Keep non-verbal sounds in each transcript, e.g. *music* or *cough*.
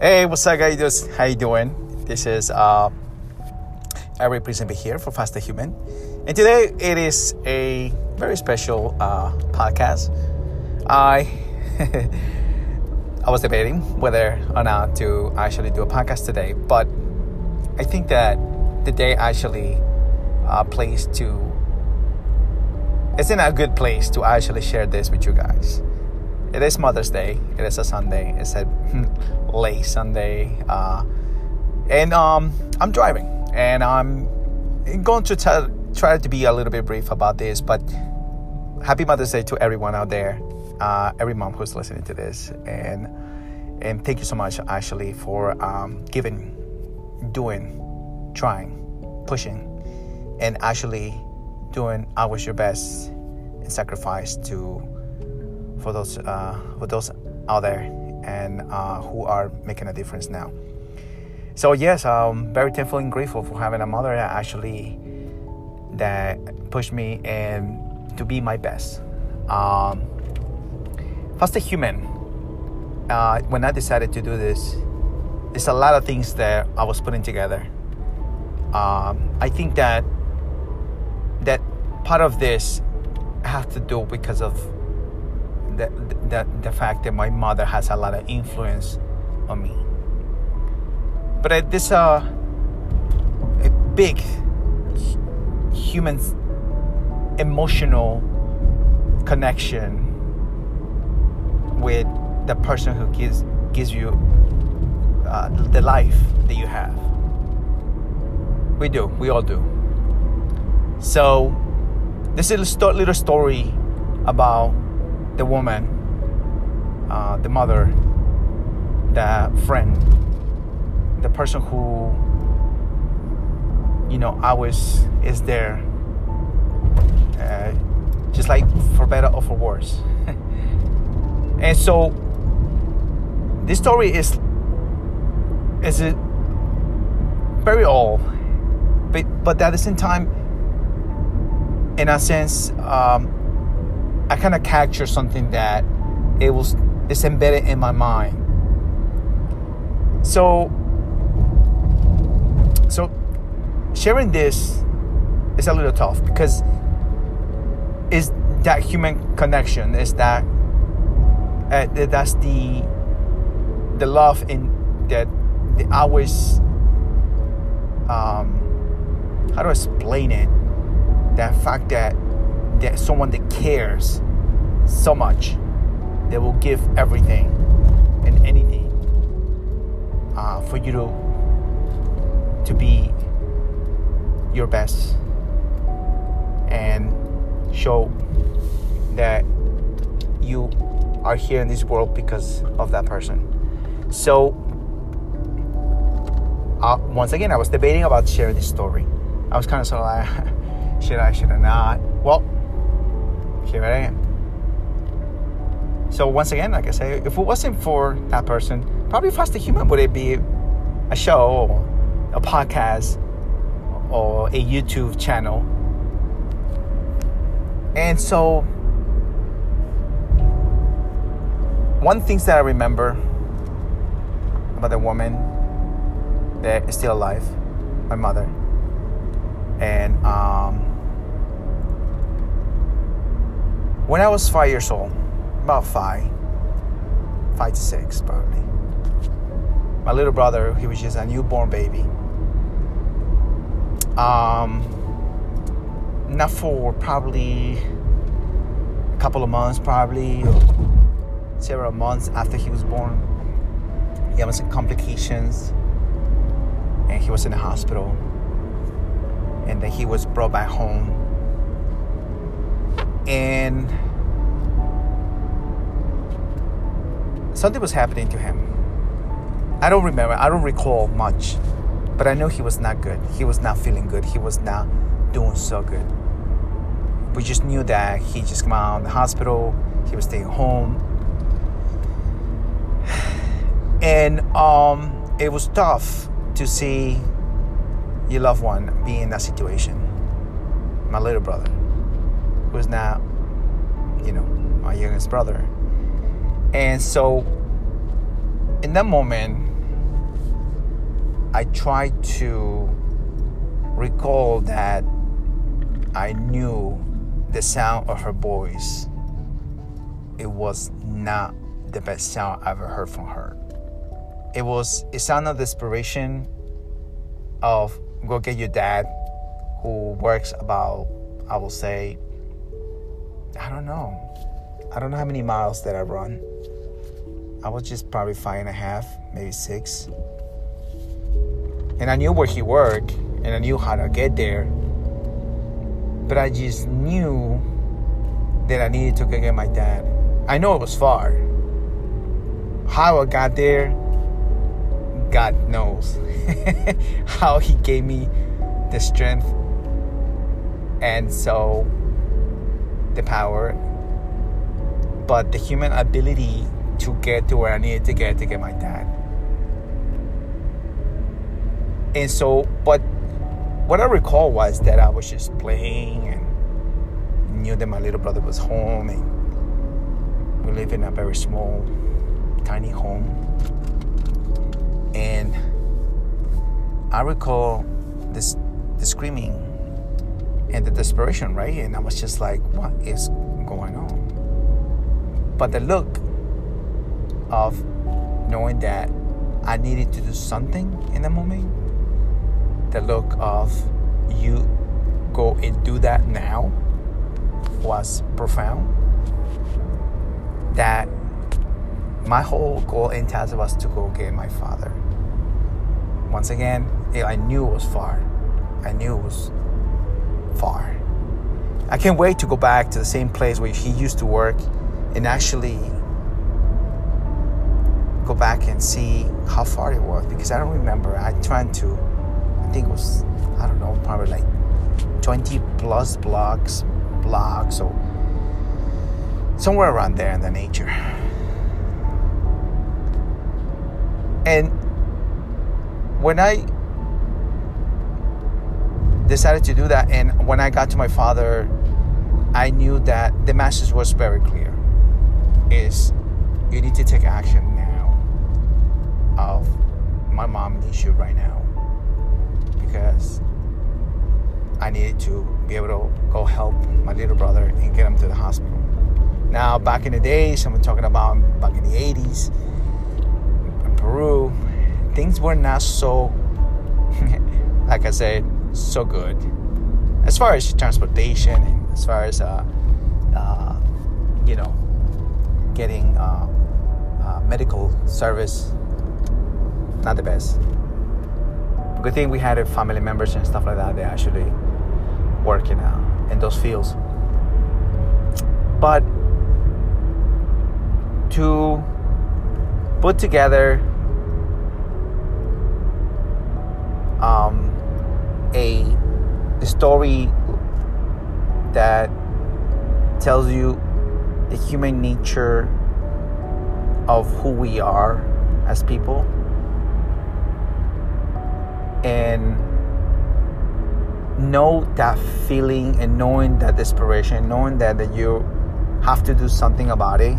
Hey, what's up, guys? How you doing? This is uh, Eric Prisenby here for Faster Human, and today it is a very special uh, podcast. I *laughs* I was debating whether or not to actually do a podcast today, but I think that the day actually uh, place to it's in a good place to actually share this with you guys. It is Mother's Day. It is a Sunday. It's a *laughs* late Sunday, uh, and um, I'm driving, and I'm going to try to be a little bit brief about this. But happy Mother's Day to everyone out there, uh, every mom who's listening to this, and and thank you so much, actually, for um, giving, doing, trying, pushing, and actually doing always your best and sacrifice to for those uh, for those out there and uh, who are making a difference now. So yes, I'm very thankful and grateful for having a mother that actually that pushed me and to be my best. Um, a Human. Uh, when I decided to do this, there's a lot of things that I was putting together. Um, I think that that part of this has to do because of the, the, the fact that my mother has a lot of influence on me. But this uh, a big human emotional connection with the person who gives gives you uh, the life that you have. We do. We all do. So, this is a little story about the woman, uh, the mother, the friend, the person who, you know, always is there, uh, just like for better or for worse. *laughs* and so, this story is is it very old, but but at the same time, in a sense. Um, I kind of capture something that it was it's embedded in my mind. So so sharing this is a little tough because is that human connection is that uh, that's the the love in that the always um how do I explain it that fact that that someone that cares so much that will give everything and anything uh, for you to to be your best and show that you are here in this world because of that person. So uh, once again i was debating about sharing this story. I was kind of sort of like *laughs* should i should i not? Well here I am. So once again, like I say, if it wasn't for that person, probably Faster Human would it be a show or a podcast or a YouTube channel. And so one thing that I remember about the woman that is still alive, my mother, and um, When I was five years old, about five, five to six probably, my little brother, he was just a newborn baby. Um, not for probably a couple of months, probably several months after he was born. He had some complications, and he was in the hospital. And then he was brought back home and something was happening to him. I don't remember, I don't recall much, but I know he was not good. He was not feeling good. He was not doing so good. We just knew that he just came out of the hospital, he was staying home. *sighs* And um, it was tough to see your loved one be in that situation. My little brother was now, you know, my youngest brother. And so in that moment, I tried to recall that I knew the sound of her voice. It was not the best sound I ever heard from her. It was a sound of desperation of go get your dad who works about I will say I don't know. I don't know how many miles that I run. I was just probably five and a half, maybe six. And I knew where he worked and I knew how to get there. But I just knew that I needed to go get my dad. I know it was far. How I got there, God knows. *laughs* how He gave me the strength and so the power, but the human ability to get to where I needed to get to get my dad. And so, but what I recall was that I was just playing and knew that my little brother was home and we live in a very small, tiny home. And I recall this the screaming and the desperation, right? And I was just like, what is going on? But the look of knowing that I needed to do something in the moment, the look of you go and do that now was profound. That my whole goal in task was to go get my father. Once again, I knew it was far. I knew it was far. I can't wait to go back to the same place where he used to work and actually go back and see how far it was because I don't remember. I tried to, I think it was, I don't know, probably like 20 plus blocks, blocks, or somewhere around there in the nature. And when I decided to do that. And when I got to my father, I knew that the message was very clear: is you need to take action now. Of my mom needs you right now because I needed to be able to go help my little brother and get him to the hospital. Now, back in the days, I'm talking about back in the 80s in Peru, things were not so, *laughs* like I said, so good. As far as transportation and as far as uh, uh, you know getting uh, uh, medical service, not the best. Good thing we had family members and stuff like that. They actually working uh, in those fields. But to put together um, a, story that tells you the human nature of who we are as people. And know that feeling and knowing that desperation knowing that, that you have to do something about it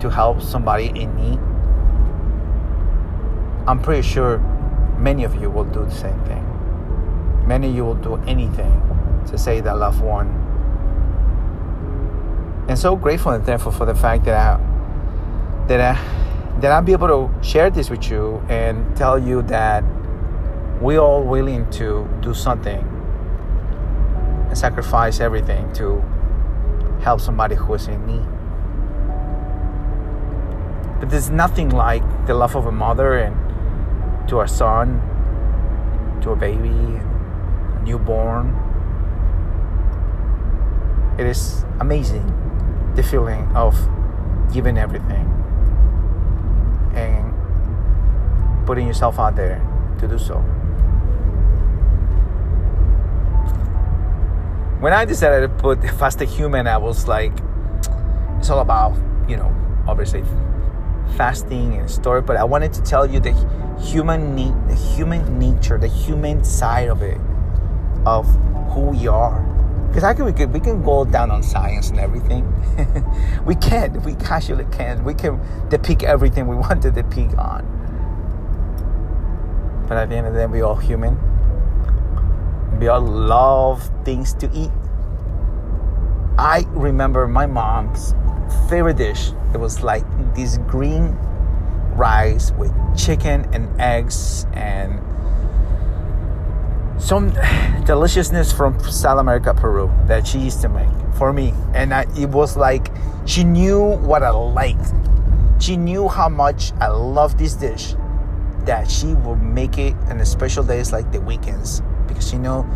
to help somebody in need. I'm pretty sure many of you will do the same thing Many you will do anything to save that loved one. And so grateful and thankful for the fact that I that I that I'll be able to share this with you and tell you that we're all willing to do something and sacrifice everything to help somebody who is in need. But there's nothing like the love of a mother and to a son, to a baby, newborn. It is amazing the feeling of giving everything and putting yourself out there to do so. When I decided to put *laughs* Fast Human, I was like, it's all about, you know, obviously fasting and story, but I wanted to tell you the human need, the human nature, the human side of it of who we are. Because I can we can we can go down on science and everything. *laughs* we can't. We casually can't. We can depict everything we *laughs* want to depict on. But at the end of the day, we all human. We all love things to eat. I remember my mom's favorite dish. It was like this green rice with chicken and eggs and some deliciousness from South America, Peru that she used to make for me. And I, it was like she knew what I liked. She knew how much I love this dish that she would make it on the special days like the weekends because she knew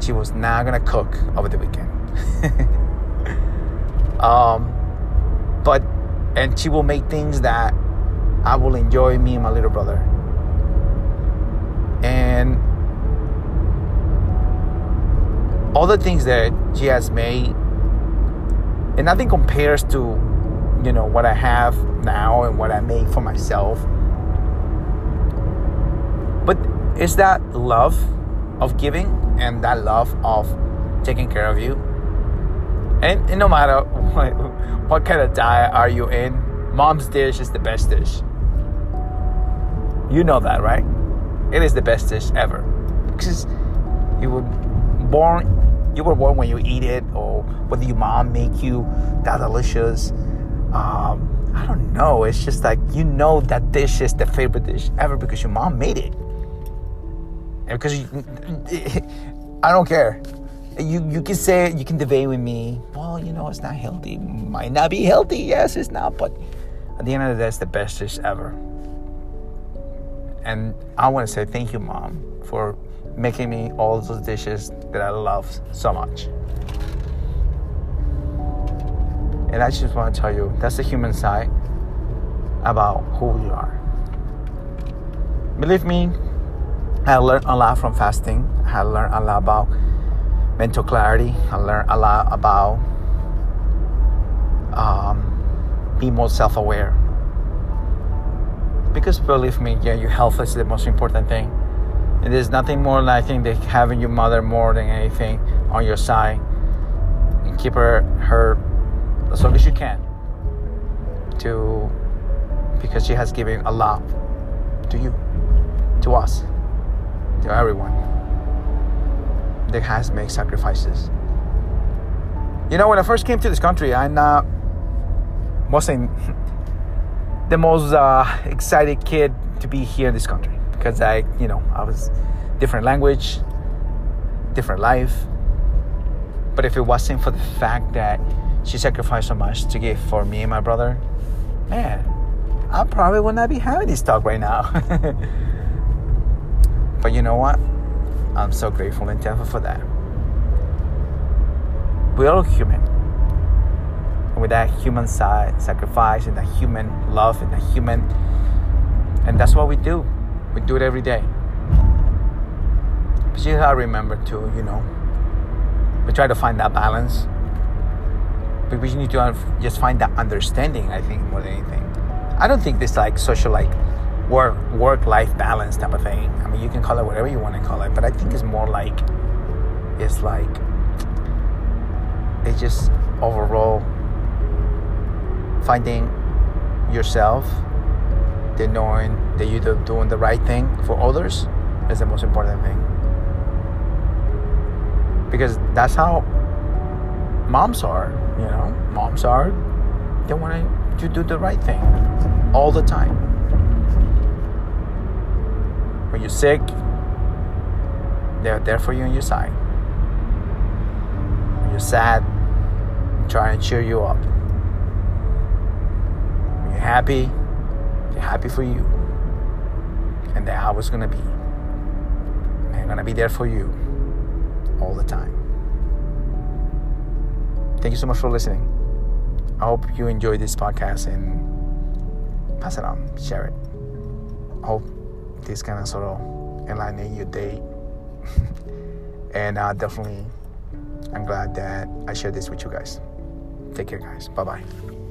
she was not gonna cook over the weekend. *laughs* um, but and she will make things that I will enjoy me and my little brother. And all the things that she has made, and nothing compares to, you know, what I have now and what I make for myself. But it's that love of giving and that love of taking care of you. And, and no matter *laughs* what, what kind of diet are you in, mom's dish is the best dish. You know that, right? It is the best dish ever. Because you were born you were born when you eat it or whether your mom make you that delicious. Um, i don't know. It's just like you know that dish is the favorite dish ever because your mom made it. And because you, *laughs* i don't care. You you can say you can debate with me. Well you know it's not healthy. Might not be healthy. Yes it's not but at the end of the day it's the best dish ever. And i want to say thank you mom for making me all those dishes that I love so much. And I just want to tell you that's the human side about who we are. Believe me, I learned a lot from fasting. I learned a lot about mental clarity. I learned a lot about um, being more self aware. Because believe me, yeah, your health is the most important thing and there's nothing more like than having your mother more than anything on your side. And keep her her as long as you can. To because she has given a lot to you to us to everyone that has made sacrifices. You know when i first came to this country i'm not wasn't *laughs* the most uh, excited kid to be here in this country because I, you know, I was different language, different life. But if it wasn't for the fact that she sacrificed so much to give for me and my brother, man, I probably would not be having this talk right now. *laughs* but you know what? I'm so grateful and thankful for that. We're all human. And with that human side sacrifice and that human love and that human and that's what we do we do it every day. But you gotta remember too, you know, we try to find that balance. But we need to just find that understanding, I think, more than anything. I don't think this like social like work work life balance type of thing. I mean you can call it whatever you want to call it, but I think it's more like it's like it's just overall finding yourself the knowing that you're doing the right thing for others is the most important thing. Because that's how moms are, you know. Moms are they want to do the right thing all the time. When you're sick, they're there for you on your side. When you're sad, trying to cheer you up. When you're happy, happy for you and that I was gonna be. I'm gonna be there for you all the time. Thank you so much for listening. I hope you enjoyed this podcast and pass it on, share it. I hope this kind of sort of enlighten your day. *laughs* and uh, definitely, I'm glad that I shared this with you guys. Take care, guys. Bye bye.